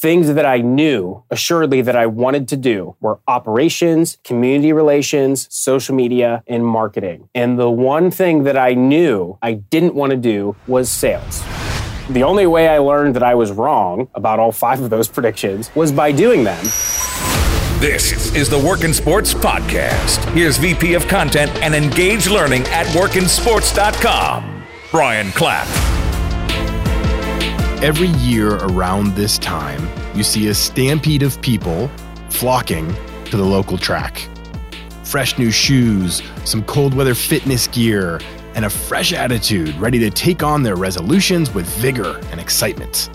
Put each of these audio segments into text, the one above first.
things that I knew assuredly that I wanted to do were operations, community relations, social media, and marketing. And the one thing that I knew I didn't want to do was sales. The only way I learned that I was wrong about all five of those predictions was by doing them. This is the Work in Sports Podcast. Here's VP of Content and Engage Learning at workinsports.com, Brian Clapp. Every year around this time, you see a stampede of people flocking to the local track. Fresh new shoes, some cold weather fitness gear, and a fresh attitude ready to take on their resolutions with vigor and excitement.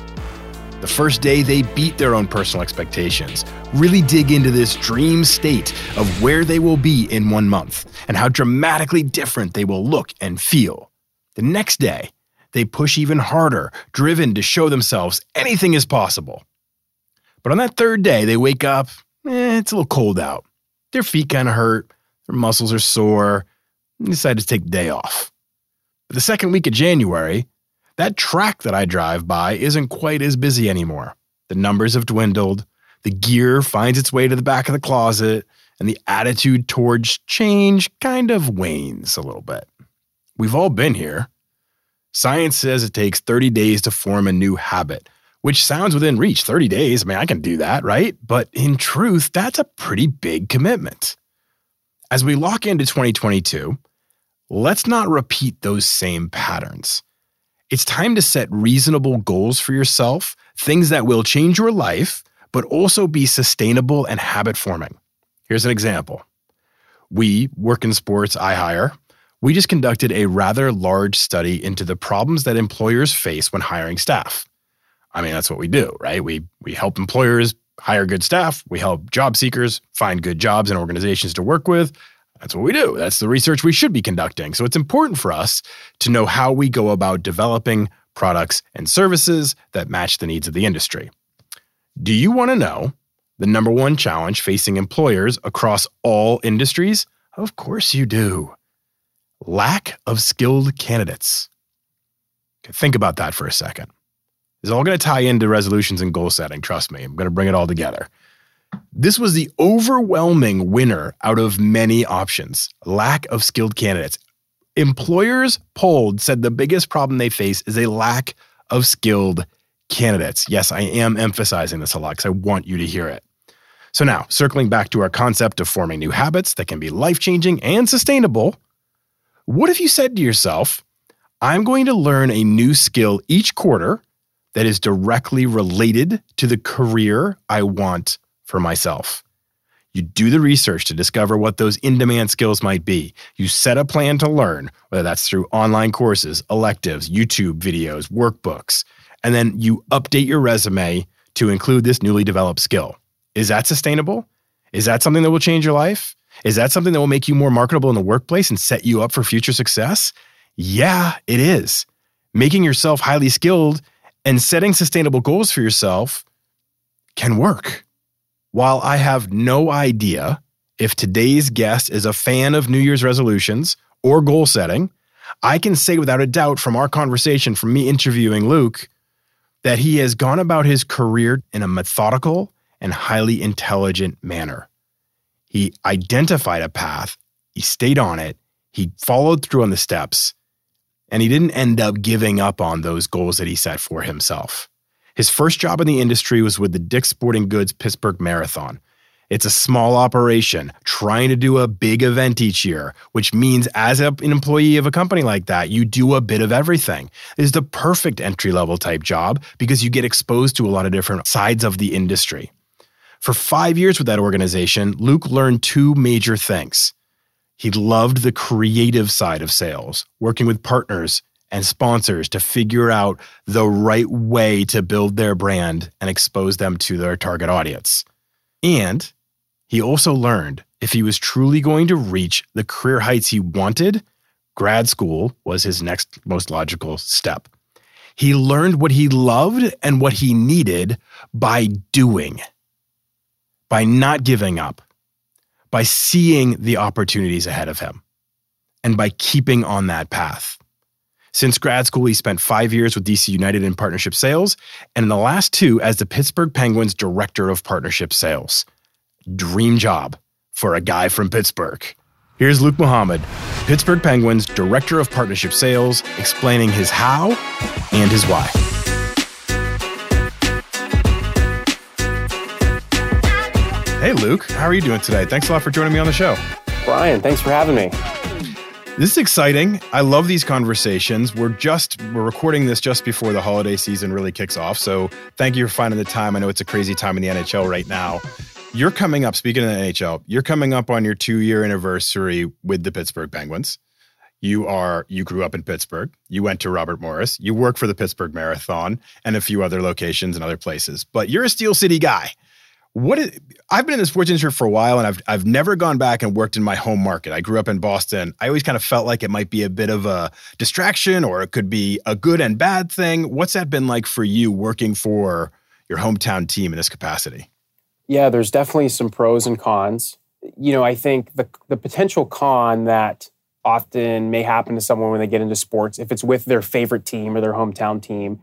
The first day, they beat their own personal expectations, really dig into this dream state of where they will be in one month and how dramatically different they will look and feel. The next day, they push even harder, driven to show themselves anything is possible. But on that third day, they wake up, eh, it's a little cold out. Their feet kind of hurt, their muscles are sore, and decide to take the day off. But the second week of January, that track that I drive by isn't quite as busy anymore. The numbers have dwindled, the gear finds its way to the back of the closet, and the attitude towards change kind of wanes a little bit. We've all been here. Science says it takes 30 days to form a new habit, which sounds within reach 30 days. I mean, I can do that, right? But in truth, that's a pretty big commitment. As we lock into 2022, let's not repeat those same patterns. It's time to set reasonable goals for yourself, things that will change your life, but also be sustainable and habit forming. Here's an example. We work in Sports, I hire. We just conducted a rather large study into the problems that employers face when hiring staff. I mean, that's what we do, right? We we help employers hire good staff, we help job seekers find good jobs and organizations to work with. That's what we do. That's the research we should be conducting. So it's important for us to know how we go about developing products and services that match the needs of the industry. Do you want to know the number one challenge facing employers across all industries? Of course you do. Lack of skilled candidates. Okay, think about that for a second. It's all going to tie into resolutions and goal setting. Trust me, I'm going to bring it all together. This was the overwhelming winner out of many options lack of skilled candidates. Employers polled said the biggest problem they face is a lack of skilled candidates. Yes, I am emphasizing this a lot because I want you to hear it. So, now circling back to our concept of forming new habits that can be life changing and sustainable, what if you said to yourself, I'm going to learn a new skill each quarter that is directly related to the career I want for myself. You do the research to discover what those in demand skills might be. You set a plan to learn, whether that's through online courses, electives, YouTube videos, workbooks, and then you update your resume to include this newly developed skill. Is that sustainable? Is that something that will change your life? Is that something that will make you more marketable in the workplace and set you up for future success? Yeah, it is. Making yourself highly skilled and setting sustainable goals for yourself can work. While I have no idea if today's guest is a fan of New Year's resolutions or goal setting, I can say without a doubt from our conversation, from me interviewing Luke, that he has gone about his career in a methodical and highly intelligent manner. He identified a path, he stayed on it, he followed through on the steps, and he didn't end up giving up on those goals that he set for himself. His first job in the industry was with the Dick's Sporting Goods Pittsburgh Marathon. It's a small operation trying to do a big event each year, which means as an employee of a company like that, you do a bit of everything. It is the perfect entry level type job because you get exposed to a lot of different sides of the industry. For five years with that organization, Luke learned two major things. He loved the creative side of sales, working with partners and sponsors to figure out the right way to build their brand and expose them to their target audience. And he also learned if he was truly going to reach the career heights he wanted, grad school was his next most logical step. He learned what he loved and what he needed by doing, by not giving up, by seeing the opportunities ahead of him, and by keeping on that path. Since grad school, he spent five years with DC United in partnership sales, and in the last two as the Pittsburgh Penguins Director of Partnership Sales. Dream job for a guy from Pittsburgh. Here's Luke Mohamed, Pittsburgh Penguins Director of Partnership Sales, explaining his how and his why. Hey, Luke, how are you doing today? Thanks a lot for joining me on the show. Brian, thanks for having me. This is exciting. I love these conversations. We're just we're recording this just before the holiday season really kicks off. So thank you for finding the time. I know it's a crazy time in the NHL right now. You're coming up, speaking of the NHL, you're coming up on your two year anniversary with the Pittsburgh Penguins. You are you grew up in Pittsburgh. You went to Robert Morris. You work for the Pittsburgh Marathon and a few other locations and other places. But you're a Steel City guy. What is, I've been in the sports industry for a while, and I've I've never gone back and worked in my home market. I grew up in Boston. I always kind of felt like it might be a bit of a distraction, or it could be a good and bad thing. What's that been like for you working for your hometown team in this capacity? Yeah, there's definitely some pros and cons. You know, I think the the potential con that often may happen to someone when they get into sports, if it's with their favorite team or their hometown team,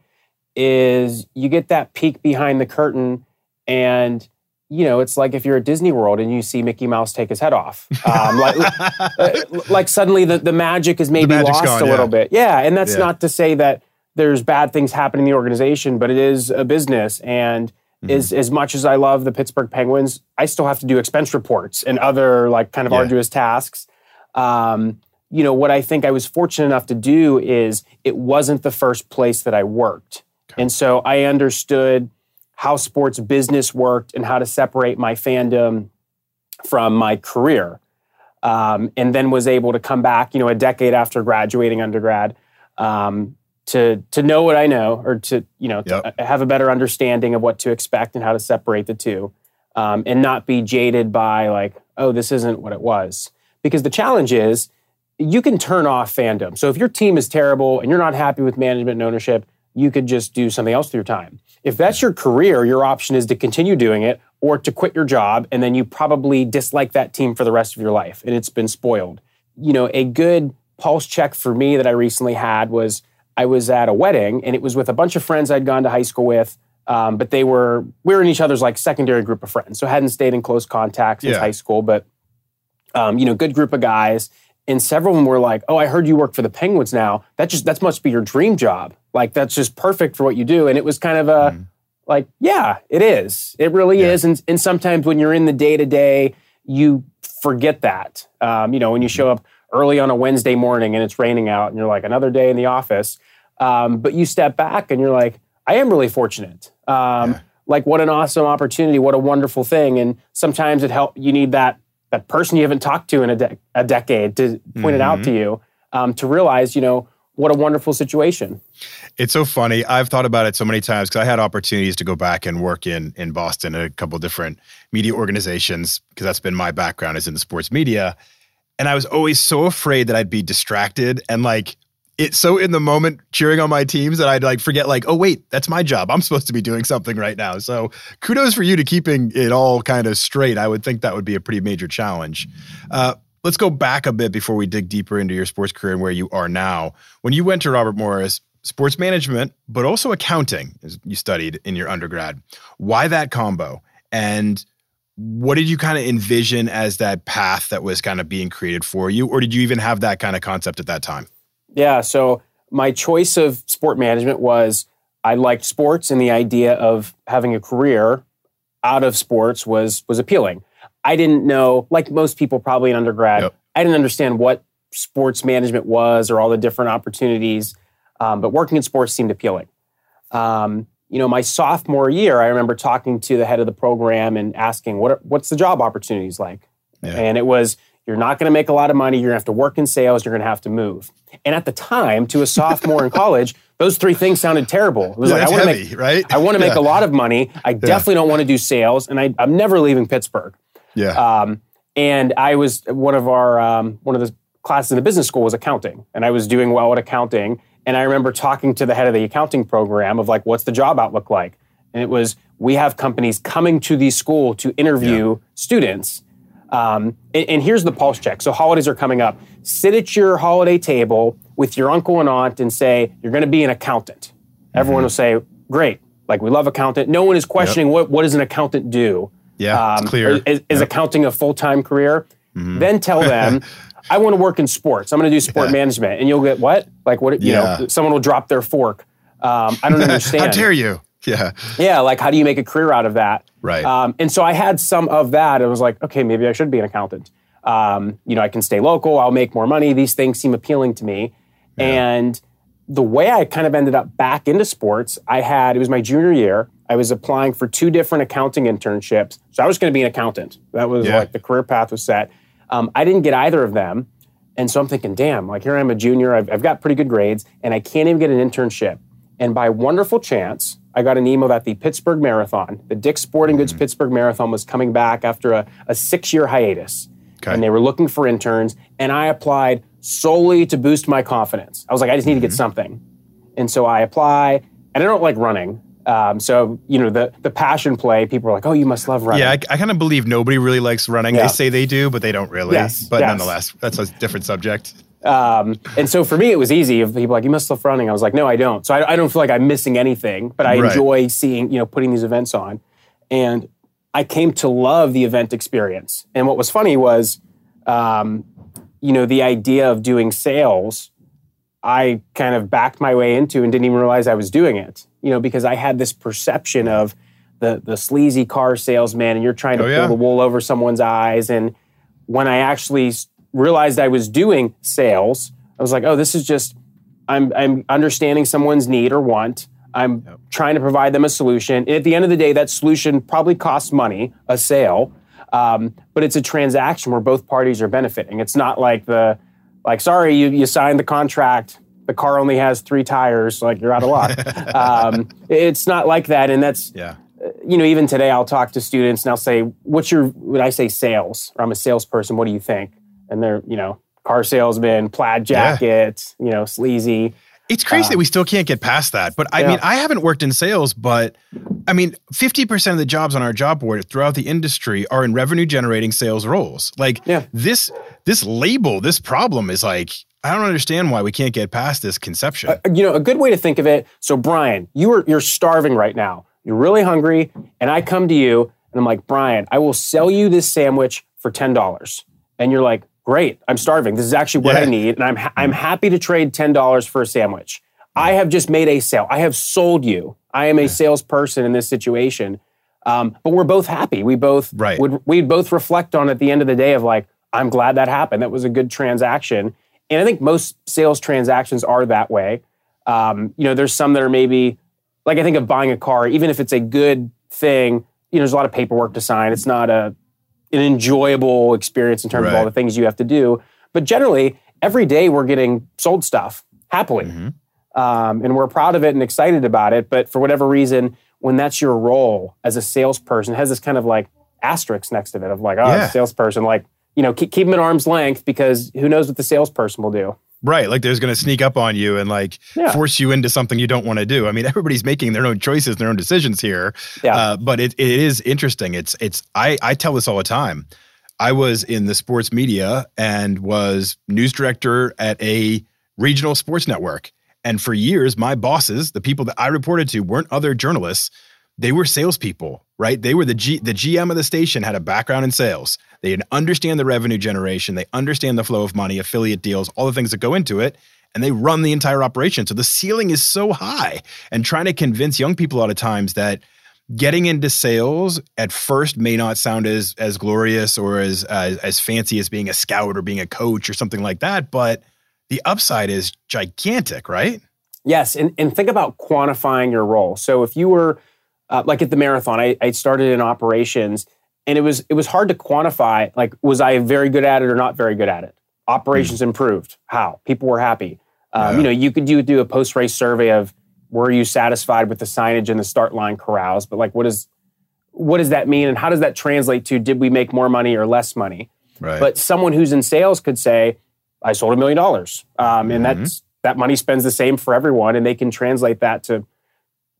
is you get that peek behind the curtain and you know, it's like if you're at Disney World and you see Mickey Mouse take his head off. Um, like, uh, like suddenly the, the magic is maybe lost gone, a little bit. Yeah. And that's yeah. not to say that there's bad things happening in the organization, but it is a business. And mm-hmm. is, as much as I love the Pittsburgh Penguins, I still have to do expense reports and other like kind of yeah. arduous tasks. Um, you know, what I think I was fortunate enough to do is it wasn't the first place that I worked. Okay. And so I understood – how sports business worked and how to separate my fandom from my career. Um, and then was able to come back, you know, a decade after graduating undergrad, um, to to know what I know, or to you know yep. to have a better understanding of what to expect and how to separate the two, um, and not be jaded by like, oh, this isn't what it was. Because the challenge is, you can turn off fandom. So if your team is terrible and you're not happy with management and ownership, you could just do something else with your time. If that's your career, your option is to continue doing it or to quit your job, and then you probably dislike that team for the rest of your life, and it's been spoiled. You know, a good pulse check for me that I recently had was I was at a wedding, and it was with a bunch of friends I'd gone to high school with, um, but they were we were in each other's like secondary group of friends, so hadn't stayed in close contact since yeah. high school, but um, you know, good group of guys. And several of them were like, "Oh, I heard you work for the Penguins now. That just that must be your dream job." Like that's just perfect for what you do. And it was kind of a mm. like, yeah, it is. It really yeah. is. And, and sometimes when you're in the day to day, you forget that. Um, you know, when you show up early on a Wednesday morning and it's raining out and you're like, another day in the office. Um, but you step back and you're like, I am really fortunate. Um, yeah. Like, what an awesome opportunity. What a wonderful thing. And sometimes it help. You need that that person you haven't talked to in a, de- a decade to point mm-hmm. it out mm-hmm. to you um, to realize, you know, what a wonderful situation. It's so funny. I've thought about it so many times because I had opportunities to go back and work in in Boston at a couple different media organizations because that's been my background is in the sports media. And I was always so afraid that I'd be distracted and like it's so in the moment cheering on my teams that I'd like forget like, oh wait, that's my job. I'm supposed to be doing something right now. So kudos for you to keeping it all kind of straight. I would think that would be a pretty major challenge. Uh, let's go back a bit before we dig deeper into your sports career and where you are now. When you went to Robert Morris, sports management, but also accounting, as you studied in your undergrad. Why that combo? And what did you kind of envision as that path that was kind of being created for you? Or did you even have that kind of concept at that time? Yeah. So my choice of sport management was I liked sports and the idea of having a career out of sports was was appealing. I didn't know, like most people probably in undergrad, yep. I didn't understand what sports management was or all the different opportunities. Um, but working in sports seemed appealing. Um, you know, my sophomore year, I remember talking to the head of the program and asking, "What are, what's the job opportunities like?" Yeah. And it was, "You're not going to make a lot of money. You're going to have to work in sales. You're going to have to move." And at the time, to a sophomore in college, those three things sounded terrible. It was yeah, like, I want to make, right? I want to make a lot of money. I definitely don't want to do sales, and I, am never leaving Pittsburgh. Yeah. Um, and I was one of our um, one of the classes in the business school was accounting, and I was doing well at accounting. And I remember talking to the head of the accounting program of like, what's the job outlook like? And it was, we have companies coming to the school to interview yeah. students. Um, and, and, here's the pulse check. So holidays are coming up. Sit at your holiday table, with your uncle and aunt and say, you're going to be an accountant. Everyone will say, great. Like, we love accountant. No one is questioning what, what does an accountant do? Yeah, it's clear. Is, is Yep. accounting a full time career? Then tell them, I want to work in sports. I'm going to do sport Yeah. management. And you'll get what? Like, what? You Yeah. know, someone will drop their fork. Um, I don't understand. How dare you? Yeah. Yeah, like how do you make a career out of that? Right. Um, and so I had some of that. and was like, okay, maybe I should be an accountant. Um, you know, I can stay local. I'll make more money. These things seem appealing to me. And the way I kind of ended up back into sports, I had it was my junior year. I was applying for two different accounting internships. So I was going to be an accountant. That was Yeah. like the career path was set. Um, I didn't get either of them. And so I'm thinking, damn, like here I'm a junior, I've, I've got pretty good grades, and I can't even get an internship. And by wonderful chance, I got an email that the Pittsburgh Marathon, the Dick's Sporting Goods Pittsburgh Marathon, was coming back after a, a six year hiatus. Okay. And they were looking for interns, and I applied solely to boost my confidence. I was like, I just need to get something. And so I apply, and I don't like running. Um, so, you know, the, the passion play, people are like, oh, you must love running. Yeah, I, I kind of believe nobody really likes running. Yeah. They say they do, but they don't really. Yes, But yes. nonetheless, that's a different subject. Um, and so for me, it was easy. If people like, you must love running. I was like, no, I don't. So I, I don't feel like I'm missing anything, but I Right. enjoy seeing, you know, putting these events on. And I came to love the event experience. And what was funny was, um, you know, the idea of doing sales, I kind of backed my way into and didn't even realize I was doing it, you know, because I had this perception of the, the sleazy car salesman and you're trying to Oh, pull yeah. the wool over someone's eyes. And when I actually realized I was doing sales, I was like, oh, this is just, I'm, I'm understanding someone's need or want. I'm trying to provide them a solution. And at the end of the day, that solution probably costs money, a sale, um, but it's a transaction where both parties are benefiting. It's not like the, like, sorry, you, you signed the contract. The car only has three tires, like you're out of luck. um, it's not like that. And that's, Yeah. you know, even today I'll talk to students and I'll say, what's your, when I say sales, or I'm a salesperson, what do you think? And they're, you know, car salesman, plaid Yeah. jacket, you know, sleazy. It's crazy that we still can't get past that. But I Yeah. mean, I haven't worked in sales, but I mean, 50% of the jobs on our job board throughout the industry are in revenue generating sales roles. Like Yeah. this this label, this problem is like I don't understand why we can't get past this conception. Uh, You know, a good way to think of it. So, Brian, you are you're starving right now. You're really hungry, and I come to you and I'm like, Brian, I will sell you this sandwich for ten dollars, and you're like, Great, I'm starving. This is actually what I need, and I'm ha- I'm happy to trade ten dollars for a sandwich. I have just made a sale. I have sold you. I am a salesperson in this situation. Um, but we're both happy. We both Right. would we both reflect on at the end of the day of like, I'm glad that happened. That was a good transaction. And I think most sales transactions are that way. Um, you know, there's some that are maybe like I think of buying a car, even if it's a good thing, you know, there's a lot of paperwork to sign. It's not a an enjoyable experience in terms of all the things you have to do. But generally, every day we're getting sold stuff happily. Um, and we're proud of it and excited about it. But for whatever reason, when that's your role as a salesperson, it has this kind of like asterisk next to it of like, oh, Yeah. salesperson, like, you know, keep, keep them at arm's length because who knows what the salesperson will do. Right. Like there's going to sneak up on you and like Yeah. force you into something you don't want to do. I mean, everybody's making their own choices, their own decisions here. Yeah. Uh, but it, it is interesting. It's, it's, I, I tell this all the time. I was in the sports media and was news director at a regional sports network. And for years, my bosses, the people that I reported to, weren't other journalists. They were salespeople, right? They were the G, the GM of the station had a background in sales. They understand the revenue generation. They understand the flow of money, affiliate deals, all the things that go into it, and they run the entire operation. So the ceiling is so high. And trying to convince young people a lot of times that getting into sales at first may not sound as as glorious or as as fancy as being a scout or being a coach or something like that, but the upside is gigantic, right? Yes, and, and think about quantifying your role. So if you were uh, like at the marathon, I, I started in operations, and it was it was hard to quantify. Like, was I very good at it or not very good at it? Operations improved. How people were happy. Um, Yeah. You know, you could do do a post race survey of were you satisfied with the signage and the start line corrals, but like, what is what does that mean, and how does that translate to did we make more money or less money? Right. But someone who's in sales could say, I sold a million dollars. Um, and that's that money spends the same for everyone, and they can translate that to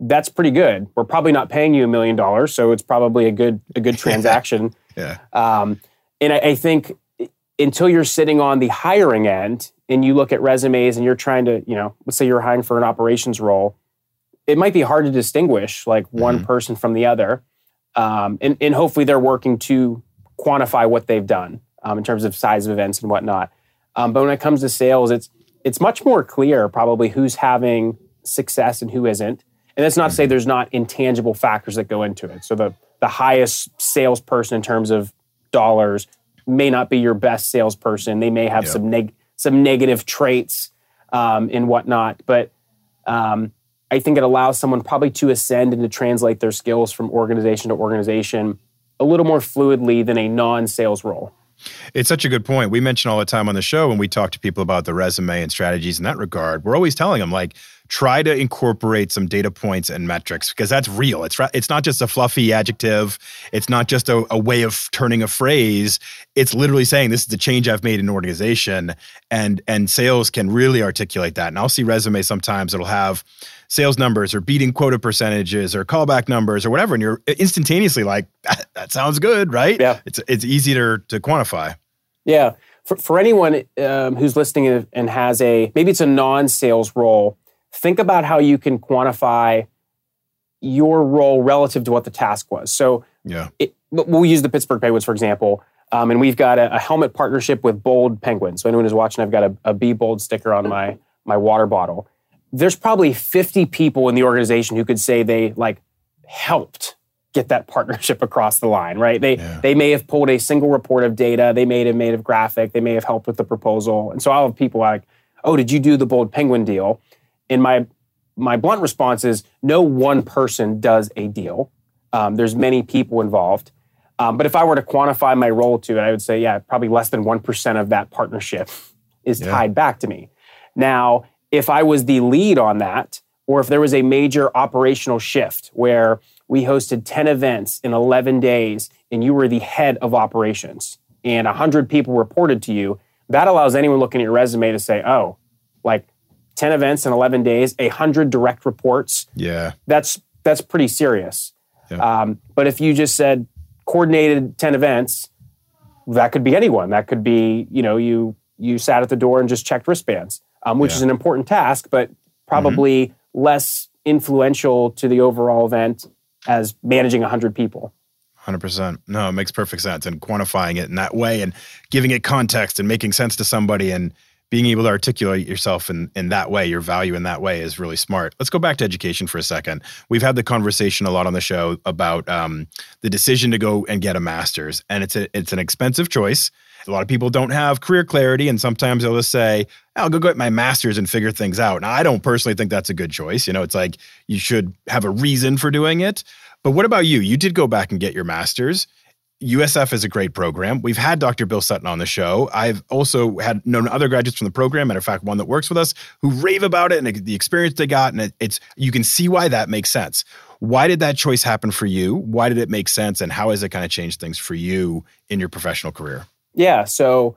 that's pretty good. We're probably not paying you a million dollars, so it's probably a good a good transaction. yeah. Um, and I, I think until you're sitting on the hiring end and you look at resumes and you're trying to, you know, let's say you're hiring for an operations role, it might be hard to distinguish like one Mhm. person from the other. Um, and, and hopefully they're working to quantify what they've done um, in terms of size of events and whatnot. Um, but when it comes to sales, it's it's much more clear probably who's having success and who isn't. And that's not to say there's not intangible factors that go into it. So the the highest salesperson in terms of dollars may not be your best salesperson. They may have Yeah. some neg- some negative traits um, and whatnot. But um, I think it allows someone probably to ascend and to translate their skills from organization to organization a little more fluidly than a non-sales role. It's such a good point. We mention all the time on the show when we talk to people about the resume and strategies in that regard. We're always telling them like try to incorporate some data points and metrics because that's real. It's it's not just a fluffy adjective. It's not just a, a way of turning a phrase. It's literally saying this is the change I've made in an organization, and and sales can really articulate that. And I'll see resumes sometimes that'll have sales numbers or beating quota percentages or callback numbers or whatever, and you're instantaneously like that, that sounds good, right? Yeah. It's it's easy to quantify. Yeah. For, for anyone um, who's listening and- and has a maybe it's a non-sales role, think about how you can quantify your role relative to what the task was. So Yeah. it, we'll use the Pittsburgh Penguins for example, um, and we've got a, a helmet partnership with Bold Penguins. So anyone who's watching, I've got a, a Be Bold sticker on my my water bottle. There's probably 50 people in the organization who could say they like helped get that partnership across the line, right? They Yeah. they may have pulled a single report of data, they may have made a graphic, they may have helped with the proposal, and so I'll have people like, "Oh, did you do the Bold Penguin deal?" And my my blunt response is, no one person does a deal. Um, there's many people involved. Um, but if I were to quantify my role to it, I would say, yeah, probably less than 1% of that partnership is Yeah. tied back to me. Now, if I was the lead on that, or if there was a major operational shift where we hosted 10 events in 11 days and you were the head of operations and 100 people reported to you, that allows anyone looking at your resume to say, oh, like 10 events in 11 days, 100 direct reports, Yeah. that's that's pretty serious. Yeah. Um, but if you just said coordinated ten events, that could be anyone. That could be you know you you sat at the door and just checked wristbands, um, which Yeah. is an important task, but probably less influential to the overall event as managing hundred people. Hundred percent. No, it makes perfect sense. And quantifying it in that way, and giving it context, and making sense to somebody, and being able to articulate yourself in in that way, your value in that way, is really smart. Let's go back to education for a second. We've had the conversation a lot on the show about um, the decision to go and get a master's, and it's a it's an expensive choice. A lot of people don't have career clarity, and sometimes they'll just say, "I'll go get my master's and figure things out." Now, I don't personally think that's a good choice. You know, it's like you should have a reason for doing it. But what about you? You did go back and get your master's. USF is a great program. We've had Dr. Bill Sutton on the show. I've also had known other graduates from the program, matter of fact, one that works with us, who rave about it and the experience they got. And it, it's you can see why that makes sense. Why did that choice happen for you? Why did it make sense? And how has it kind of changed things for you in your professional career? Yeah. So,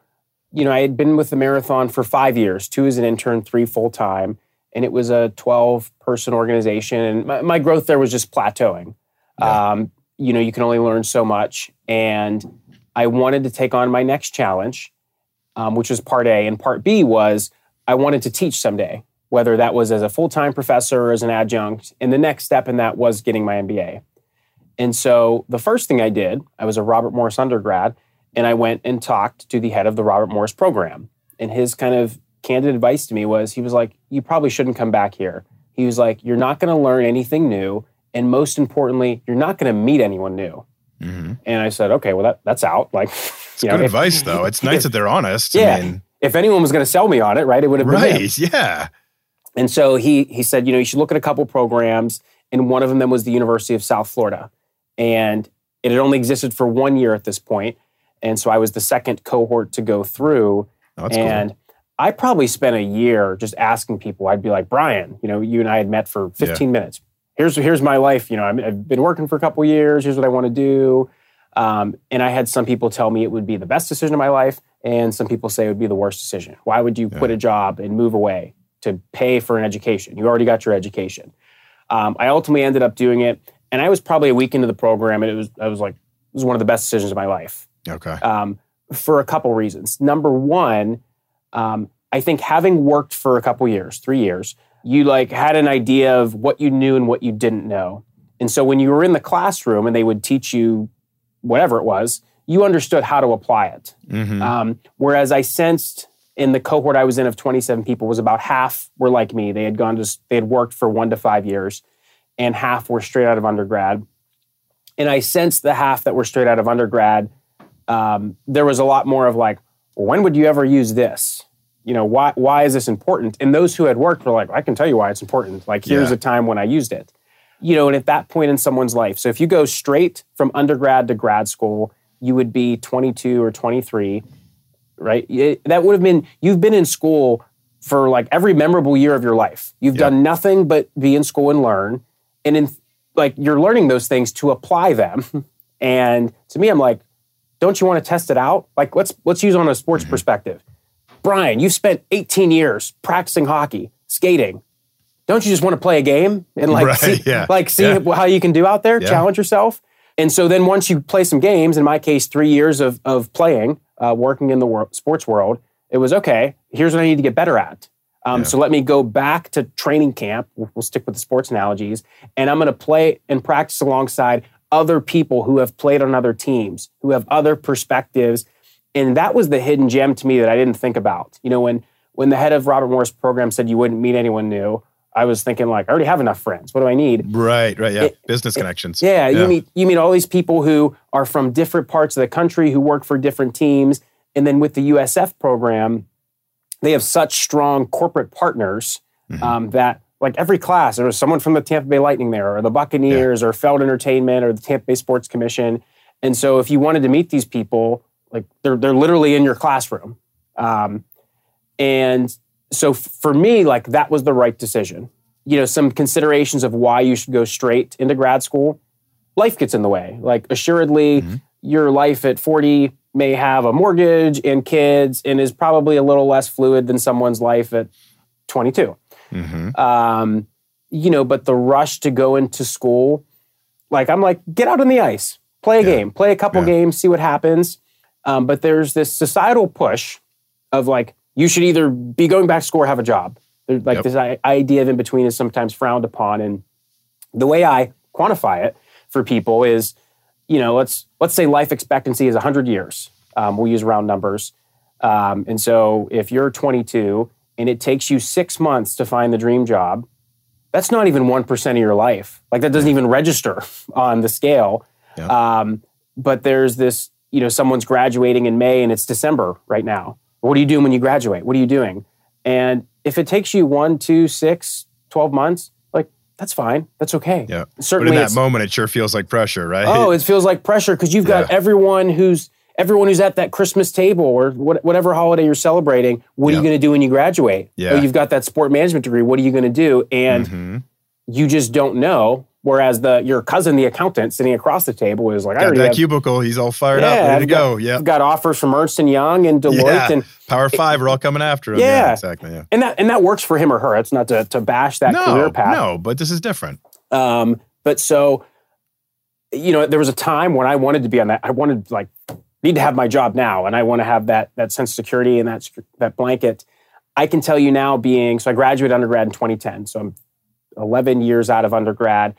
you know, I had been with the marathon for five years, two as an intern, three full time. And it was a 12 person organization. And my, my growth there was just plateauing. Yeah. Um, you know, you can only learn so much. And I wanted to take on my next challenge, um, which was part A. And part B was I wanted to teach someday, whether that was as a full time professor or as an adjunct. And the next step in that was getting my MBA. And so the first thing I did, I was a Robert Morris undergrad, and I went and talked to the head of the Robert Morris program. And his kind of candid advice to me was he was like, You probably shouldn't come back here. He was like, You're not going to learn anything new. And most importantly, you're not going to meet anyone new. Mm-hmm. And I said, Okay, well, that, that's out. Like, It's you good know, if- advice, though. It's nice that they're honest. Yeah. I mean, if anyone was going to sell me on it, right, it would have been him. right. Yeah. And so he he said, you know, you should look at a couple programs, and one of them was the University of South Florida, and it had only existed for one year at this point, and so I was the second cohort to go through, Oh, and I probably spent a year just asking people. I'd be like, Brian, you know, you and I had met for 15 minutes. Here's here's my life. You know, I'm, I've been working for a couple years. Here's what I want to do. Um, and I had some people tell me it would be the best decision of my life, and some people say it would be the worst decision. Why would you quit a job and move away to pay for an education? You already got your education. Um, I ultimately ended up doing it, and I was probably a week into the program, and it was I was like, it was one of the best decisions of my life. Okay. Um, for a couple reasons. Number one, um, I think having worked for a couple years, three years, you like had an idea of what you knew and what you didn't know. And so when you were in the classroom and they would teach you whatever it was, you understood how to apply it. Mm-hmm. Um, whereas I sensed in the cohort I was in of 27 people was about half were like me. They had gone to, they had worked for one to five years, and half were straight out of undergrad. And I sensed the half that were straight out of undergrad, um, there was a lot more of like, when would you ever use this? You know, why why is this important? And those who had worked were like, I can tell you why it's important. Like, here's Yeah. a time when I used it. You know, and at that point in someone's life, so if you go straight from undergrad to grad school, you would be 22 or 23 right? It- that would have been you've been in school for like every memorable year of your life. You've Yeah. done nothing but be in school and learn, and in like you're learning those things to apply them. And to me, I'm like, don't you want to test it out? Like let's let's use on a sports Mm-hmm. perspective. Brian, you've spent 18 years practicing hockey, skating. Don't you just want to play a game and like Right, see, yeah, like see yeah. how you can do out there, Yeah. challenge yourself? And so then once you play some games, in my case, three years of, of playing, uh, working in the wor- sports world, it was okay, here's what I need to get better at. Um, Yeah. So let me go back to training camp. We'll, we'll stick with the sports analogies. And I'm going to play and practice alongside other people who have played on other teams, who have other perspectives. And that was the hidden gem to me that I didn't think about. You know, when, when the head of Robert Morris program said you wouldn't meet anyone new, I was thinking like, I already have enough friends. What do I need? Right, right, yeah. It- Business connections. Yeah, you meet you meet all these people who are from different parts of the country who work for different teams, and then with the USF program, they have such strong corporate partners Mm-hmm. um, that like every class there was someone from the Tampa Bay Lightning there, or the Buccaneers, or Feld Entertainment, or the Tampa Bay Sports Commission, and so if you wanted to meet these people, like they're they're literally in your classroom, um, and so for me, like that was the right decision. You know, some considerations of why you should go straight into grad school. Life gets in the way. Like assuredly, your life at 40 may have a mortgage and kids and is probably a little less fluid than someone's life at 22. Mm-hmm. Um, you know, but the rush to go into school, like I'm like, get out on the ice, play a Yeah. game, play a couple Yeah. games, see what happens. Um, but there's this societal push of like, you should either be going back to school or have a job. There's like Yep. this i- idea of in between is sometimes frowned upon. And the way I quantify it for people is, you know, let's let's say life expectancy is 100 years. Um, we'll use round numbers. Um, and so if you're 22 and it takes you six months to find the dream job, that's not even 1% of your life. Like that doesn't even register on the scale. Yeah. Um, but there's this, you know, someone's graduating in May and it's December right now. What are you doing when you graduate? What are you doing? And if it takes you one, two, six, 12 months, like that's fine. That's okay. Yeah. Certainly But in that moment, it sure feels like pressure, right? Oh, it feels like pressure because you've got Yeah. everyone who's everyone who's at that Christmas table or what, whatever holiday you're celebrating. What are you going to do when you graduate? Yeah. Oh, you've got that sport management degree. What are you going to do? And Mhm. you just don't know. Whereas the your cousin, the accountant, sitting across the table is like, I Got already that have, cubicle. He's all fired up, Yeah, ready to I've got- go. Yeah. Got offers from Ernst and Young and Deloitte, Yeah. and Power five are all coming after him. Yeah. exactly. Yeah. and that and that works for him or her. It's not to to bash that No, career path. no, but this is different. Um, but so, you know, there was a time when I wanted to be on that. I wanted like need to have my job now, and I want to have that that sense of security and that that blanket. I can tell you now, being so I graduated undergrad in 2010, so I'm 11 years out of undergrad.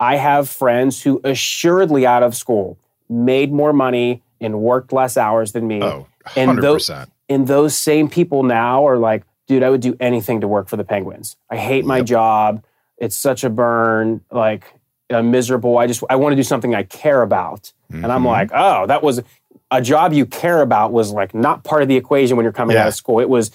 I have friends who assuredly out of school made more money and worked less hours than me. Oh, And 100%. And those same people now are like, dude, I would do anything to work for the Penguins. I hate my Yep. job. It's such a burn. Like, I'm miserable. I just, I want to do something I care about. And I'm Mhm. like, oh, that was a job you care about was like not part of the equation when you're coming out of school. It was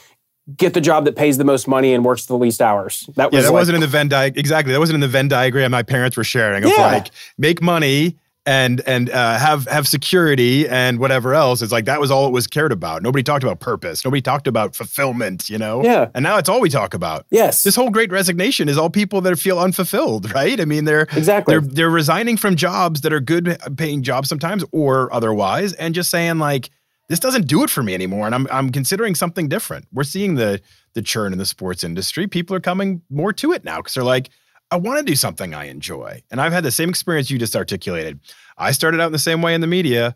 get the job that pays the most money and works the least hours. That Yeah, was that like, wasn't in the Venn diagram. Exactly, that wasn't in the Venn diagram my parents were sharing. Of Yeah. like make money and and uh, have have security and whatever else. It's like that was all it was cared about. Nobody talked about purpose. Nobody talked about fulfillment. You know. Yeah. And now it's all we talk about. yes. This whole Great Resignation is all people that feel unfulfilled, right? I mean, they're Exactly. they're they're resigning from jobs that are good paying jobs sometimes or otherwise, and just saying like this doesn't do it for me anymore, and I'm I'm considering something different. We're seeing the the churn in the sports industry. People are coming more to it now because they're like, I want to do something I enjoy, and I've had the same experience you just articulated. I started out in the same way in the media.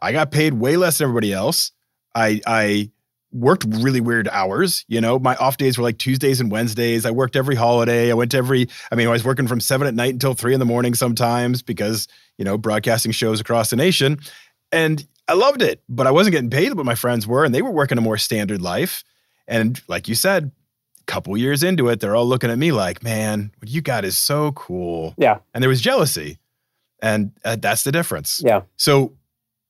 I got paid way less than everybody else. I I worked really weird hours. You know, my off days were like Tuesdays and Wednesdays. I worked every holiday. I went to every, I mean, I was working from seven at night until three in the morning sometimes because, you know, broadcasting shows across the nation. And I loved it, but I wasn't getting paid what my friends were, and they were working a more standard life. And like you said, a couple years into it, they're all looking at me like, man, what you got is so cool. Yeah. And there was jealousy. And uh, that's the difference. Yeah. So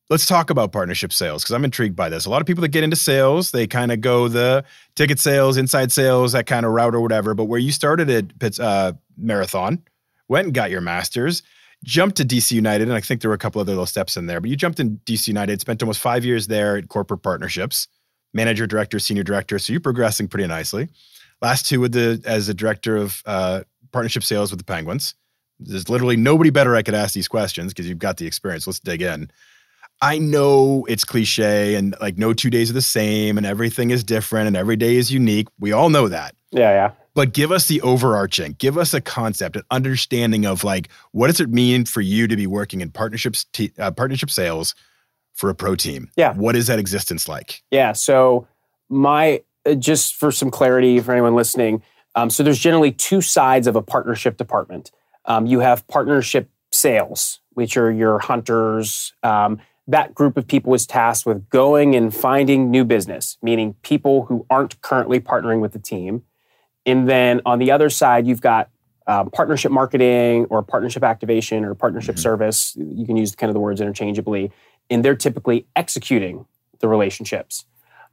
let's talk about partnership sales because I'm intrigued by this. A lot of people that get into sales, they kind of go the ticket sales, inside sales, that kind of route or whatever. But where you started at Pitts, uh, Marathon, went and got your master's, jumped to DC United, and I think there were a couple other little steps in there. But you jumped in DC United, spent almost five years there at corporate partnerships, manager, director, senior director. So you're progressing pretty nicely. Last two with the as a director of uh, partnership sales with the Penguins. There's literally nobody better I could ask these questions because you've got the experience. Let's dig in. I know it's cliche and like no two days are the same and everything is different and every day is unique. We all know that. Yeah, yeah. But give us the overarching, give us a concept, an understanding of like what does it mean for you to be working in partnerships, t- uh, partnership sales for a pro team? Yeah. What is that existence like? Yeah. So my uh, just for some clarity for anyone listening, um, so there's generally two sides of a partnership department. Um, you have partnership sales, which are your hunters. Um, that group of people is tasked with going and finding new business, meaning people who aren't currently partnering with the team. And then on the other side, you've got um, partnership marketing or partnership activation or partnership Mhm. service. You can use kind of the words interchangeably. And they're typically executing the relationships.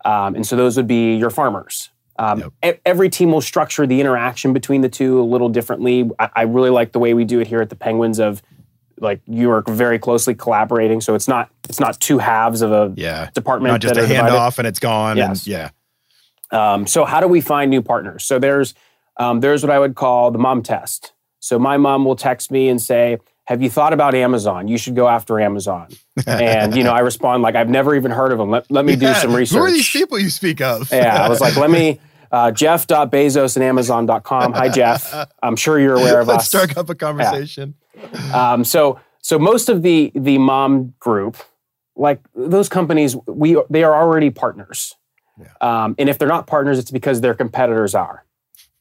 Um, and so those would be your farmers. Um, Yep. e- Every team will structure the interaction between the two a little differently. I, I really like the way we do it here at the Penguins of like you are very closely collaborating. So it's not it's not two halves of a Yeah. department. Not just a handoff and it's gone. Yes. And yeah. Um, so how do we find new partners? So there's um, there's what I would call the mom test. So my mom will text me and say, "Have you thought about Amazon? You should go after Amazon." And you know, I respond like, "I've never even heard of them. Let, let me do some research." Who are these people you speak of? Yeah, I was like, "Let me." Uh, Jeff.Bezos and Amazon.com. Hi, Jeff. I'm sure you're aware of Let's us. start up a conversation. Um, so so most of the the mom group, like those companies, we they are already partners. Um, and if they're not partners, it's because their competitors are.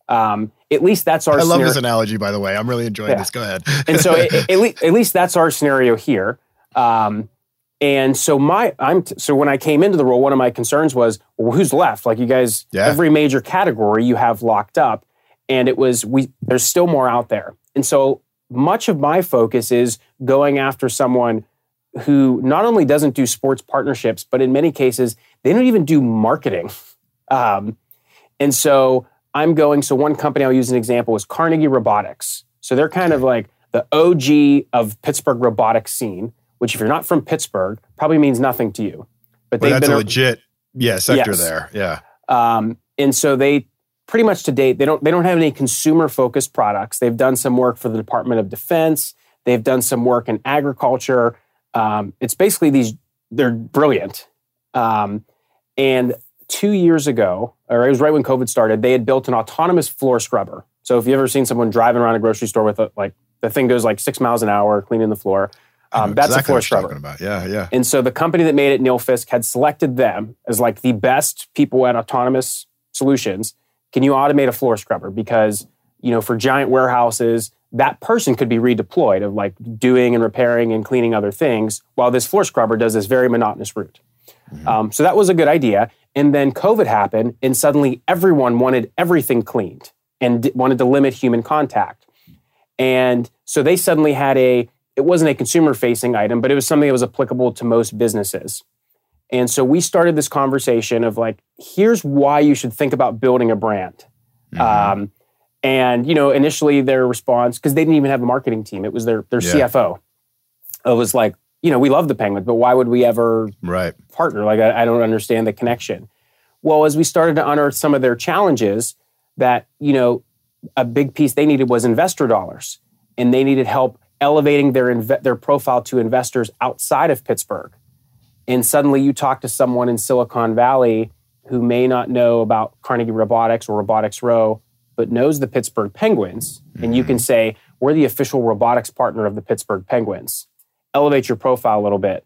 Um, at least that's our. I love scenario- this analogy, by the way. I'm really enjoying Yeah. this. Go ahead. and so at, at, least, at least that's our scenario here. Um, and so my I'm t- so when I came into the role, one of my concerns was, well, who's left? Like you guys, Yeah. every major category you have locked up, and it was we. There's still more out there, and so much of my focus is going after someone who not only doesn't do sports partnerships, but in many cases they don't even do marketing. Um, and so I'm going. So one company I'll use an example is Carnegie Robotics. So they're kind of like the OG of Pittsburgh robotics scene, which if you're not from Pittsburgh, probably means nothing to you. But But they've that's been a a- legit, yeah, sector Yes. there. Yeah. um, and so they pretty much to date they don't they don't have any consumer focused products. They've done some work for the Department of Defense. They've done some work in agriculture. Um, it's basically these they're brilliant. Um, and two years ago, or it was right when COVID started, they had built an autonomous floor scrubber. So if you've ever seen someone driving around a grocery store with a like the thing goes like six miles an hour cleaning the floor, um, that's exactly a floor what scrubber. talking about. Yeah, yeah. And so the company that made it, Nilfisk, had selected them as like the best people at autonomous solutions. Can you automate a floor scrubber? Because, you know, for giant warehouses, that person could be redeployed of like doing and repairing and cleaning other things while this floor scrubber does this very monotonous route. Um, so that was a good idea. And then COVID happened, and suddenly everyone wanted everything cleaned and d- wanted to limit human contact. And so they suddenly had a, it wasn't a consumer facing item, but it was something that was applicable to most businesses. And so we started this conversation of like, here's why you should think about building a brand. Mhm. Um, and you know, initially their response, because they didn't even have a marketing team, it was their their Yeah. CFO. It was like, you know, we love the Penguins, but why would we ever right. partner. Like, I, I don't understand the connection. Well, as we started to unearth some of their challenges, that, you know, a big piece they needed was investor dollars. And they needed help elevating their, inve- their profile to investors outside of Pittsburgh. And suddenly you talk to someone in Silicon Valley who may not know about Carnegie Robotics or Robotics Row, but knows the Pittsburgh Penguins. And you can say, we're the official robotics partner of the Pittsburgh Penguins. Elevate your profile a little bit.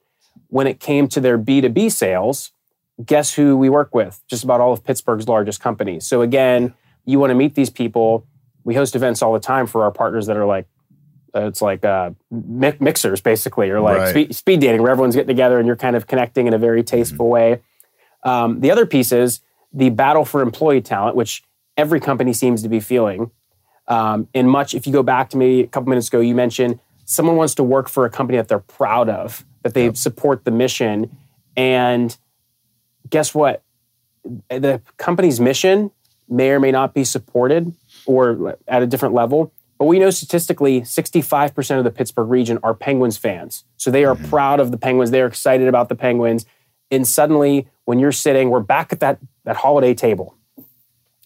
when it came to their B2B sales, guess who we work with? Just about all of Pittsburgh's largest companies. So again, you want to meet these people. We host events all the time for our partners that are like, uh, it's like uh, mi- mixers basically, or like Right. speed, speed dating, where everyone's getting together and you're kind of connecting in a very tasteful way. Um, the other piece is the battle for employee talent, which every company seems to be feeling. Um, and much, if you go back to me a couple minutes ago, you mentioned someone wants to work for a company that they're proud of, that they support the mission. And guess what? The company's mission may or may not be supported or at a different level. But we know statistically, 65% of the Pittsburgh region are Penguins fans. So they are proud of the Penguins. They're excited about the Penguins. And suddenly, when you're sitting, we're back at that, that holiday table.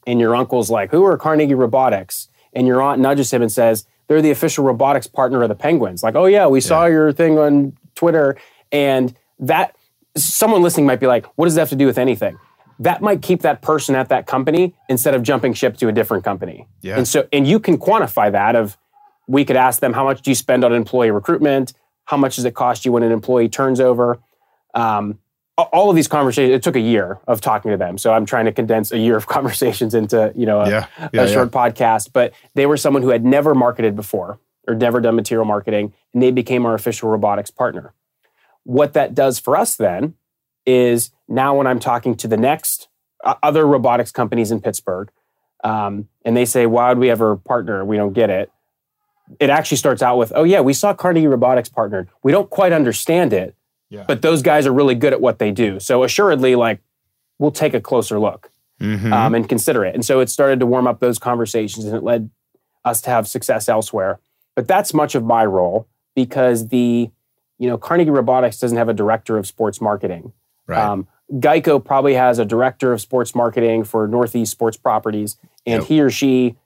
And your uncle's like, Who are Carnegie Robotics? And your aunt nudges him and says, They're the official robotics partner of the Penguins. Like, oh, yeah, we saw your thing on Twitter. And that, someone listening might be like, What does that have to do with anything? That might keep that person at that company instead of jumping ship to a different company. Yeah. And so, and you can quantify that of, we could ask them, how much do you spend on employee recruitment? How much does it cost you when an employee turns over? Um, all of these conversations, it took a year of talking to them. So I'm trying to condense a year of conversations into, you know, a, Yeah, a yeah, short podcast. But they were someone who had never marketed before or never done material marketing, and they became our official robotics partner. What that does for us then is now when I'm talking to the next uh, other robotics companies in Pittsburgh, um, and they say, "Why would we ever partner? We don't get it." It actually starts out with, "Oh yeah, we saw Carnegie Robotics partnered. We don't quite understand it, Yeah. but those guys are really good at what they do. So assuredly, like, we'll take a closer look Mhm. um, and consider it." And so it started to warm up those conversations, and it led us to have success elsewhere. But that's much of my role because the, you know, Carnegie Robotics doesn't have a director of sports marketing. right. Um, Geico probably has a director of sports marketing for Northeast Sports Properties, and Yep. he or she,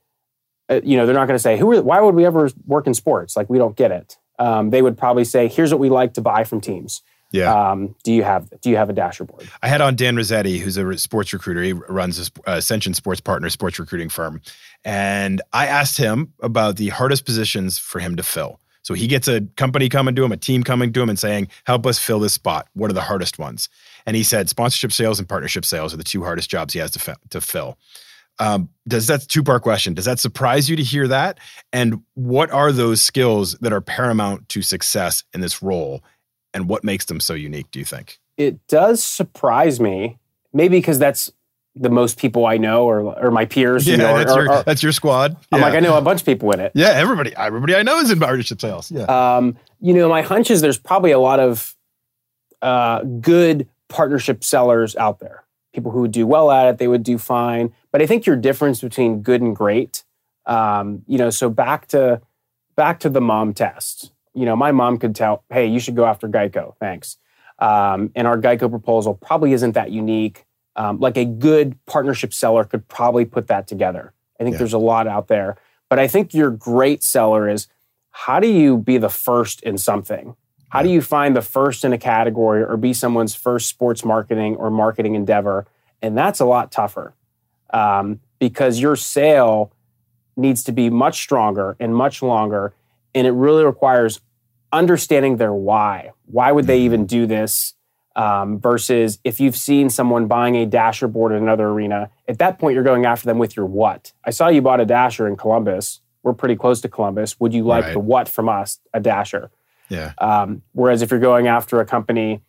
uh, you know, they're not going to say, "Who? Are, why would we ever work in sports? Like we don't get it." Um, they would probably say, "Here's what we like to buy from teams. Yeah. Um, do you have Do you have a dasher board?" I had on Dan Rossetti, who's a sports recruiter. He runs a uh, Ascension Sports Partner sports recruiting firm. And I asked him about the hardest positions for him to fill. So he gets a company coming to him, a team coming to him and saying, help us fill this spot. What are the hardest ones? And he said sponsorship sales and partnership sales are the two hardest jobs he has to, fi- to fill. Um, does that two part question? Does that surprise you to hear that? And what are those skills that are paramount to success in this role? And what makes them so unique, do you think? It does surprise me, maybe because that's the most people I know or or my peers. Yeah, you know, that's, or- your, or- that's your squad. I'm yeah. like, I know a bunch of people in it. Yeah, everybody, everybody I know is in partnership sales. Yeah. Um, you know, my hunch is there's probably a lot of uh, good partnership sellers out there. People who would do well at it, they would do fine. But I think your difference between good and great, um, you know, so back to back to the mom test. You know, my mom could tell, hey, you should go after Geico. Thanks. Um, and our Geico proposal probably isn't that unique. Um, like a good partnership seller could probably put that together. I think Yeah. there's a lot out there. But I think your great seller is how do you be the first in something? How do you find the first in a category or be someone's first sports marketing or marketing endeavor? And that's a lot tougher um, because your sale needs to be much stronger and much longer. And it really requires understanding their why. Why would they even do this? Um, versus if you've seen someone buying a dasher board in another arena, at that point you're going after them with your what. I saw you bought a dasher in Columbus. We're pretty close to Columbus. Would you like Right. the what from us? A dasher. Yeah. Um, whereas if you're going after a company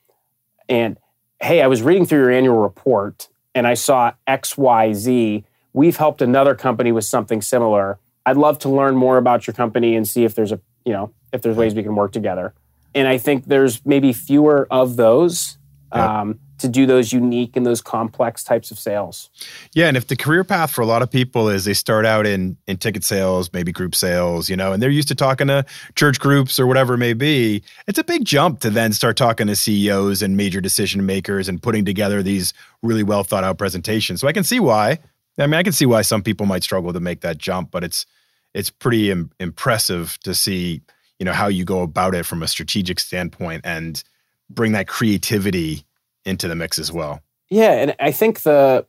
and, hey, I was reading through your annual report and I saw XYZ, we've helped another company with something similar. I'd love to learn more about your company and see if there's a, you know, if there's ways we can work together. And I think there's maybe fewer of those um, to do those unique and those complex types of sales. Yeah, and if the career path for a lot of people is they start out in in ticket sales, maybe group sales, you know, and they're used to talking to church groups or whatever it may be, it's a big jump to then start talking to CEOs and major decision makers and putting together these really well thought out presentations. So I can see why. I mean, I can see why some people might struggle to make that jump, but it's it's pretty Im- impressive to see, you know, how you go about it from a strategic standpoint and bring that creativity into the mix as well. Yeah, and I think the,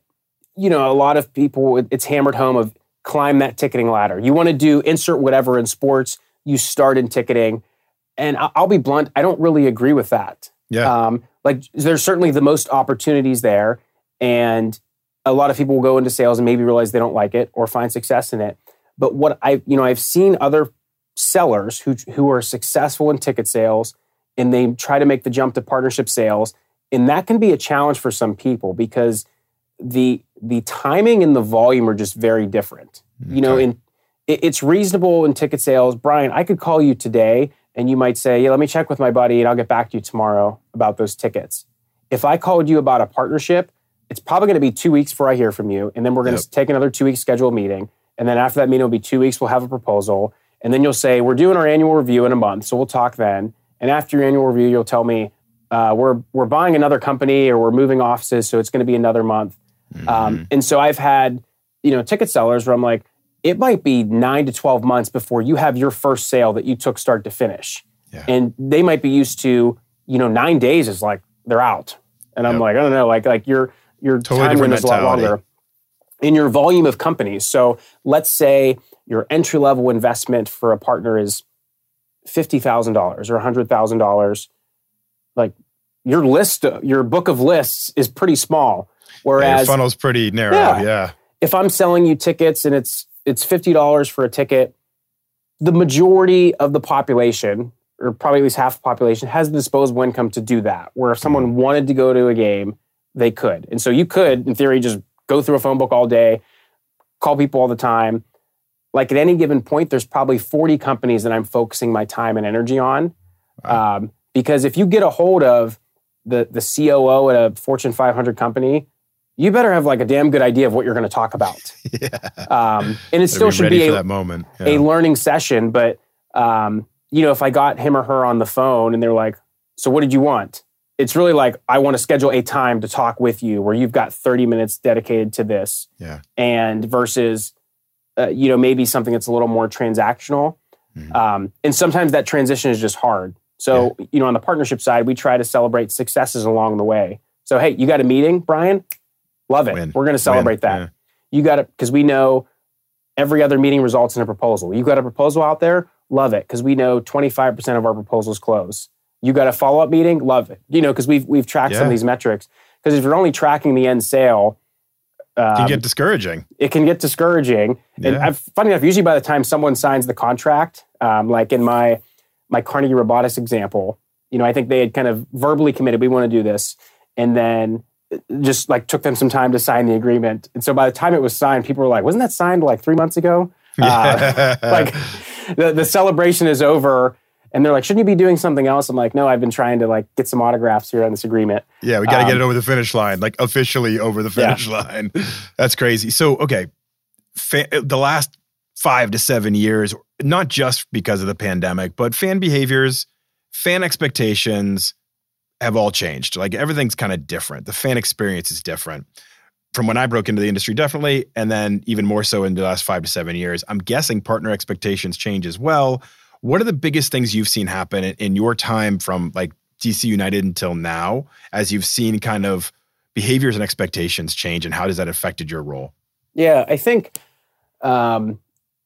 you know, a lot of people, it's hammered home of climb that ticketing ladder. You want to do insert whatever in sports, you start in ticketing. And I'll be blunt, I don't really agree with that. Yeah. Um, like there's certainly the most opportunities there, and a lot of people will go into sales and maybe realize they don't like it or find success in it. But what I, you know, I've seen other sellers who who are successful in ticket sales and they try to make the jump to partnership sales, and that can be a challenge for some people because the the timing and the volume are just very different. Mm, you know, Okay. in it, it's reasonable in ticket sales. Brian, I could call you today and you might say, Yeah, let me check with my buddy and I'll get back to you tomorrow about those tickets. If I called you about a partnership, it's probably going to be two weeks before I hear from you. And then we're going to Yep. take another two week scheduled meeting. And then after that meeting, it'll be two weeks, we'll have a proposal. And then you'll say, We're doing our annual review in a month. So we'll talk then. And after your annual review, you'll tell me, uh, we're, we're buying another company or we're moving offices. So it's going to be another month. Mm-hmm. Um, and so I've had, you know, ticket sellers where I'm like, it might be nine to 12 months before you have your first sale that you took start to finish. Yeah. And they might be used to, you know, nine days is like they're out. And I'm like, I don't know, like like your your Totally time window is a lot longer. In your volume of companies. So let's say your entry level investment for a partner is fifty thousand dollars or hundred thousand dollars. Like your list, your book of lists is pretty small. Yeah, your Whereas funnel's pretty narrow. Yeah. Yeah. if I'm selling you tickets and it's it's fifty dollars for a ticket, the majority of the population, or probably at least half the population, has the disposable income to do that. Where if someone mm-hmm. wanted to go to a game, they could, and so you could, in theory, just go through a phone book all day, call people all the time. Like at any given point, there's probably 40 companies that I'm focusing my time and energy on. Um, because if you get a hold of the the COO at a Fortune 500 company, you better have like a damn good idea of what you're going to talk about. Yeah. Um, and it still be should be a, that moment. a learning session. But um, you know, if I got him or her on the phone and they're like, "So what did you want?" It's really like I want to schedule a time to talk with you where you've got 30 minutes dedicated to this, Yeah. and versus uh, you know maybe something that's a little more transactional. Mhm. Um, and sometimes that transition is just hard. So you know, on the partnership side, we try to celebrate successes along the way. So hey, you got a meeting, Brian? Love it. Win. We're going to celebrate Win. that Yeah. you got it because we know every other meeting results in a proposal you got a proposal out there love it because we know 25% of our proposals close you got a follow-up meeting love it you know because we've we've tracked some of these metrics because if you're only tracking the end sale um, can get discouraging. it can get discouraging. And I've, funny enough usually by the time someone signs the contract um, like in my my carnegie robotics example you know i think they had kind of verbally committed we want to do this. And then just like took them some time to sign the agreement. And so by the time it was signed people were like wasn't that signed like three months ago? Uh, like the, the celebration is over and they're like shouldn't you be doing something else i'm like no i've been trying to like get some autographs here on this agreement Yeah, we got to get Um, it over the finish line, like officially over the Yeah. finish line. That's crazy. So, okay, fa- the last five to seven years, not just because of the pandemic, but fan behaviors, fan expectations have all changed. Like everything's kind of different. The fan experience is different from when I broke into the industry, definitely, and then even more so in the last five to seven years. I'm guessing partner expectations change as well. What are the biggest things you've seen happen in, in your time from like DC United until now, as you've seen kind of behaviors and expectations change, and how does that affected your role? Yeah, I think um,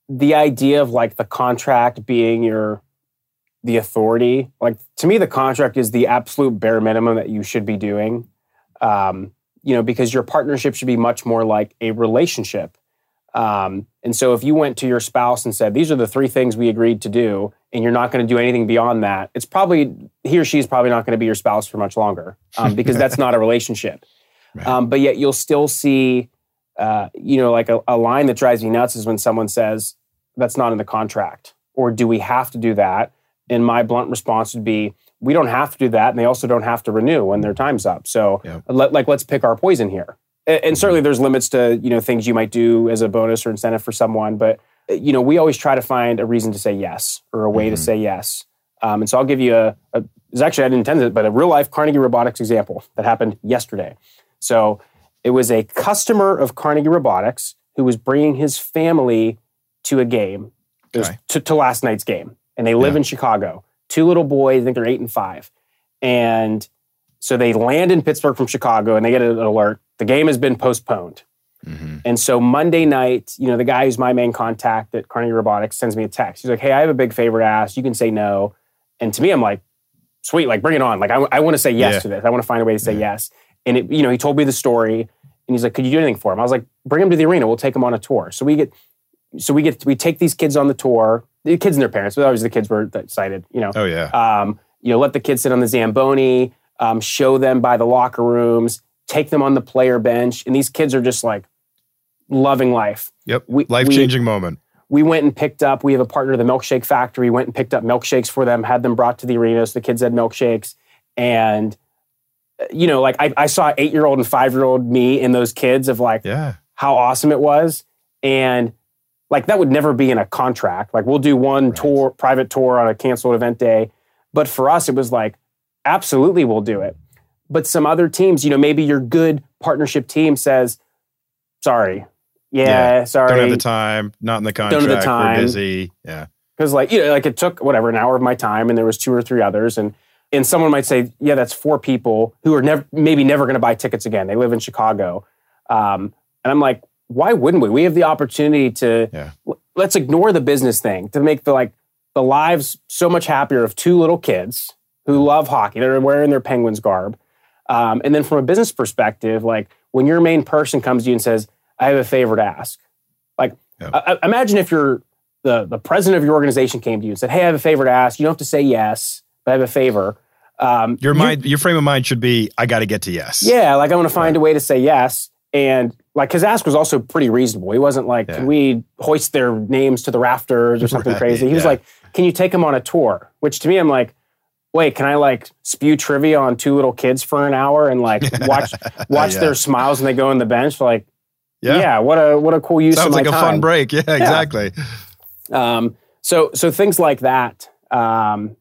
the idea of like the contract being your the authority, like to me, the contract is the absolute bare minimum that you should be doing. Um, you know, because your partnership should be much more like a relationship. Um, and so, if you went to your spouse and said, "These are the three things we agreed to do," and you're not going to do anything beyond that, it's probably he or she is probably not going to be your spouse for much longer um, because that's not a relationship. Right. Um, but yet, you'll still see uh, you know, like a, a line that drives me nuts is when someone says, that's not in the contract, or do we have to do that? And my blunt response would be, we don't have to do that, and they also don't have to renew when their time's up. So, Yeah. let, like, let's pick our poison here. And, certainly, there's limits to you know things you might do as a bonus or incentive for someone, but uh, you know, we always try to find a reason to say yes or a way to Mhm. say yes. Um, and so, I'll give you a, a. It's actually I didn't intend it, but a real life Carnegie Robotics example that happened yesterday. So it was a customer of Carnegie Robotics who was bringing his family to a game, Okay. to, to last night's game, and they live Yeah. in Chicago. Two little boys, I think they're eight and five, and so they land in Pittsburgh from Chicago, and they get an alert: the game has been postponed. Mm-hmm. And so Monday night, you know, the guy who's my main contact at Carnegie Robotics sends me a text. He's like, "Hey, I have a big favor to ask. You can say no." And to me, I'm like, sweet, like bring it on. Like I, I want to say yes Yeah. to this. I want to find a way to say Yeah. yes. And it, you know, he told me the story, and he's like, "Could you do anything for him?" I was like, "Bring him to the arena. We'll take him on a tour." So we get, so we get, we take these kids on the tour. The kids and their parents, but obviously the kids were excited. You know, Oh yeah. um, you know, let the kids sit on the Zamboni, um, show them by the locker rooms, take them on the player bench, and these kids are just like loving life. Yep. we- Life changing moment. We went and picked up. We have a partner, the Milkshake Factory. Went and picked up milkshakes for them, had them brought to the arenas. so the kids had milkshakes, and you know, like I, I saw eight year old and five year old me in those kids of like Yeah. how awesome it was. And like that would never be in a contract. Like we'll do one Right. tour, private tour on a canceled event day. But for us, it was like, absolutely we'll do it. But some other teams, you know, maybe your good partnership team says, sorry. Yeah, sorry. Don't have the time. Not in the contract. Don't have the time. We're busy. Yeah. because like you know like it took whatever an hour of my time and there was two or three others and and someone might say yeah that's four people who are never maybe never going to buy tickets again they live in chicago um, and i'm like why wouldn't we we have the opportunity to Yeah. let's ignore the business thing to make the like the lives so much happier of two little kids who love hockey they're wearing their penguins garb um, and then from a business perspective like when your main person comes to you and says i have a favor to ask like Yeah. I- I- imagine if you're the, the president of your organization came to you and said, Hey, I have a favor to ask. You don't have to say yes, but I have a favor. Um, Your you- mind, your frame of mind should be, I got to get to yes. yeah, like I want to find a way to say yes. And like his ask was also pretty reasonable. He wasn't like, Yeah. Can we hoist their names to the rafters or something Right, crazy? He was like, Can you take them on a tour? Which to me, I'm like, Wait, can I like spew trivia on two little kids for an hour and like watch watch Yeah. their smiles when they go on the bench? Like, Yeah. yeah, what a what a cool use of Sounds like a time. fun break. Yeah, exactly. Um, so so things like that. Um,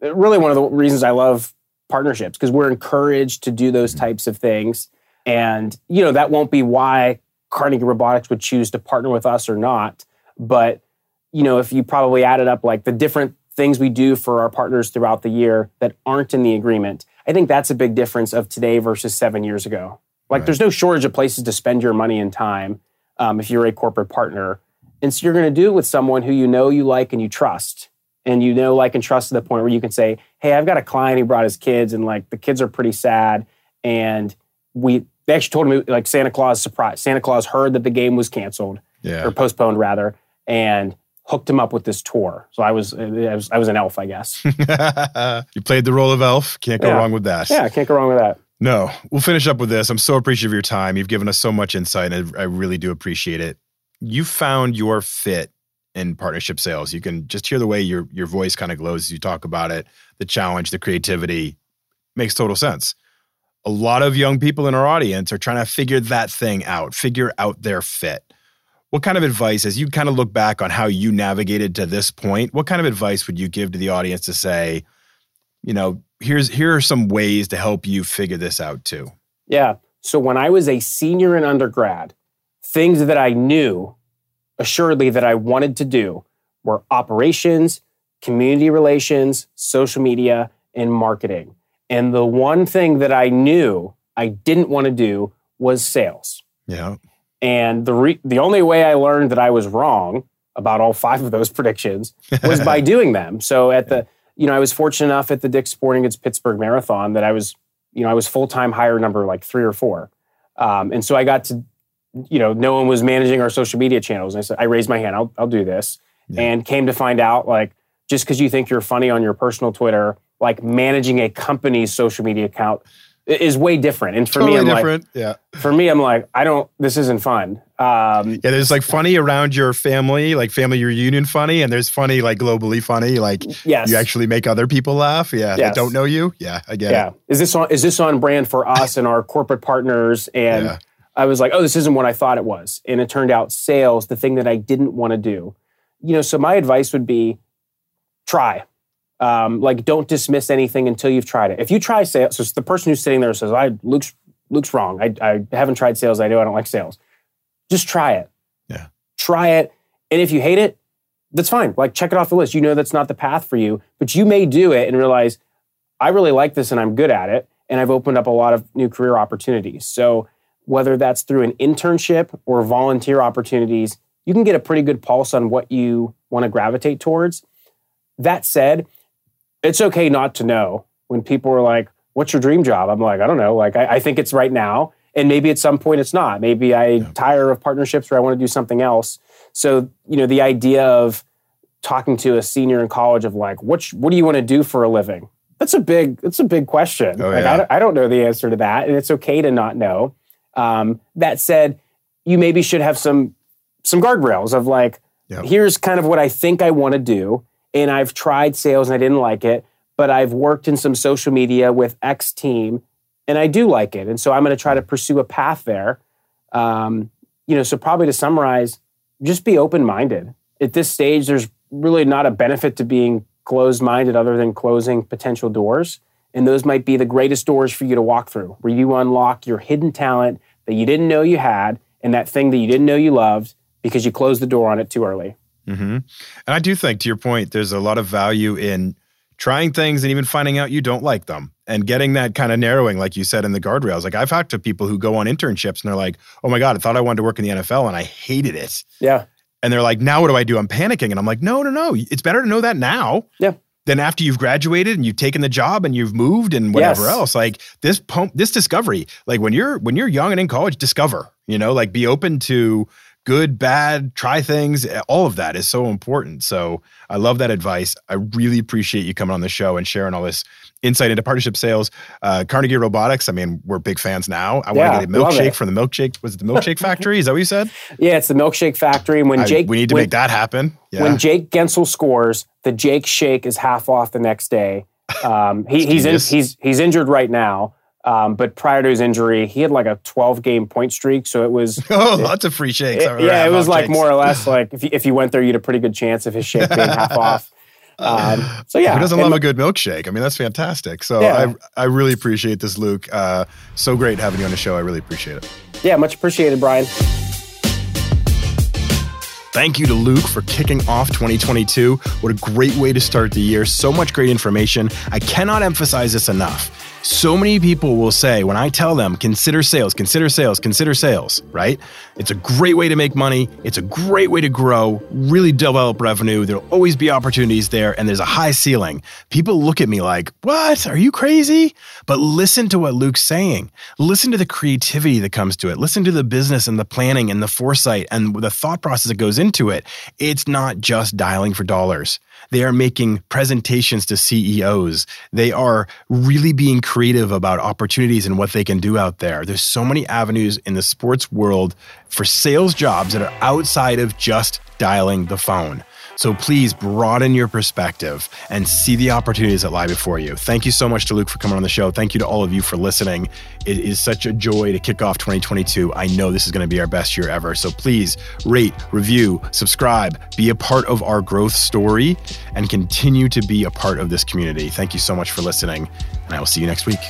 really, one of the reasons I love partnerships because we're encouraged to do those types of things, and you know that won't be why Carnegie Robotics would choose to partner with us or not. But you know, if you probably added up like the different things we do for our partners throughout the year that aren't in the agreement, I think that's a big difference of today versus seven years ago. Like, Right. there's no shortage of places to spend your money and time um, if you're a corporate partner. And so you're going to do it with someone who you know, you like, and you trust. And you know, like, and trust to the point where you can say, Hey, I've got a client who brought his kids, and like the kids are pretty sad. And we, they actually told me, like, Santa Claus surprised. Santa Claus heard that the game was canceled Yeah. or postponed rather, and hooked him up with this tour. So I was, I was, I was an elf, I guess. you played the role of elf. Can't go Yeah. wrong with that. yeah, can't go wrong with that. No, we'll finish up with this. I'm so appreciative of your time. You've given us so much insight, and I, I really do appreciate it. You found your fit in partnership sales. You can just hear the way your your voice kind of glows as you talk about it. The challenge, the creativity makes total sense. A lot of young people in our audience are trying to figure that thing out, figure out their fit. What kind of advice, as you kind of look back on how you navigated to this point, what kind of advice would you give to the audience to say, you know, here's here are some ways to help you figure this out too. Yeah. So when I was a senior in undergrad, things that I knew assuredly that I wanted to do were operations, community relations, social media, and marketing. And the one thing that I knew I didn't want to do was sales. Yeah. And the re- the only way I learned that I was wrong about all five of those predictions was by doing them. So at the you know I was fortunate enough at the Dick's Sporting Goods Pittsburgh Marathon that I was you know I was full time hire number like three or four, um, and so I got to you know no one was managing our social media channels. And I said I raised my hand. I'll I'll do this, Yeah. and came to find out like just because you think you're funny on your personal Twitter, like managing a company's social media account is way different. And for totally me, I'm like yeah. for me, I'm like, I don't, this isn't fun. Um, Yeah. There's like funny around your family, like family reunion funny, and there's funny like globally funny, like yes. you actually make other people laugh. Yeah. That Yes. don't know you. Yeah. I get yeah. it. Is this on, is this on brand for us and our corporate partners? And Yeah. I was like, oh, this isn't what I thought it was. And it turned out sales, the thing that I didn't want to do. You know, so my advice would be try. Um, like, don't dismiss anything until you've tried it. If you try sales, so the person who's sitting there says, I, Luke's, Luke's wrong. I, I haven't tried sales. I know I don't like sales. Just try it. Yeah. Try it. And if you hate it, that's fine. Like, check it off the list. You know that's not the path for you, but you may do it and realize, I really like this and I'm good at it. And I've opened up a lot of new career opportunities. So, whether that's through an internship or volunteer opportunities, you can get a pretty good pulse on what you want to gravitate towards. That said, it's okay not to know. when people are like, "What's your dream job?" I'm like, I don't know. Like I, I think it's right now, and maybe at some point it's not. Maybe I yeah. tire of partnerships or I want to do something else. So you know, the idea of talking to a senior in college of like, what what do you want to do for a living? That's a big that's a big question. Oh, like yeah. I, I, don't know the answer to that, and it's okay to not know. Um, that said, you maybe should have some some guardrails of like, yep. here's kind of what I think I want to do, and I've tried sales and I didn't like it, but I've worked in some social media with X team, and I do like it, and so I'm going to try to pursue a path there. Um, you know, so probably to summarize, just be open minded. At this stage, there's really not a benefit to being closed minded other than closing potential doors. And those might be the greatest doors for you to walk through, where you unlock your hidden talent that you didn't know you had and that thing that you didn't know you loved because you closed the door on it too early. Mm-hmm. And I do think, to your point, there's a lot of value in trying things and even finding out you don't like them and getting that kind of narrowing, like you said, in the guardrails. Like I've talked to people who go on internships and they're like, oh my God, I thought I wanted to work in the NFL and I hated it. Yeah and they're like, now what do I do? I'm panicking. And I'm like, no, no, no. It's better to know that now. Yeah. Than after you've graduated and you've taken the job and you've moved and whatever yes. else. Like this pump, this discovery, like when you're when you're young and in college, discover, you know, like be open to good, bad, try things. All of that is so important. So I love that advice. I really appreciate you coming on the show and sharing all this insight into partnership sales. Uh, Carnegie Robotics, I mean, we're big fans now. I yeah, want to get a milkshake from the milkshake. Was it the milkshake factory? Is that what you said? Yeah, it's the milkshake factory. And when I, Jake, we need to when, make that happen. Yeah. When Jake Guentzel scores, the Jake Shake is half off the next day. Um, he, he's in, he's he's injured right now. Um, but prior to his injury, he had like a 12 game point streak. So it was. Oh, lots of free shakes. It, yeah, it was like shakes. more or less like if you, if you went there, you had a pretty good chance of his shake being half off. Um, so yeah, who doesn't love a good milkshake? I mean, that's fantastic. So yeah. I I really appreciate this, Luke. Uh, so great having you on the show. I really appreciate it. Yeah, much appreciated, Brian. Thank you to Luke for kicking off 2022. What a great way to start the year. So much great information. I cannot emphasize this enough. So many people will say, when I tell them, consider sales, consider sales, consider sales, right? It's a great way to make money. It's a great way to grow, really develop revenue. There'll always be opportunities there, and there's a high ceiling. People look at me like, what? Are you crazy? But listen to what Luke's saying. Listen to the creativity that comes to it. Listen to the business and the planning and the foresight and the thought process that goes into it. It's not just dialing for dollars. They are making presentations to CEOs. They are really being creative about opportunities and what they can do out there. There's so many avenues in the sports world for sales jobs that are outside of just dialing the phone. So please broaden your perspective and see the opportunities that lie before you. Thank you so much to Luke for coming on the show. Thank you to all of you for listening. It is such a joy to kick off 2022. I know this is going to be our best year ever. So please rate, review, subscribe, be a part of our growth story, and continue to be a part of this community. Thank you so much for listening, and I will see you next week.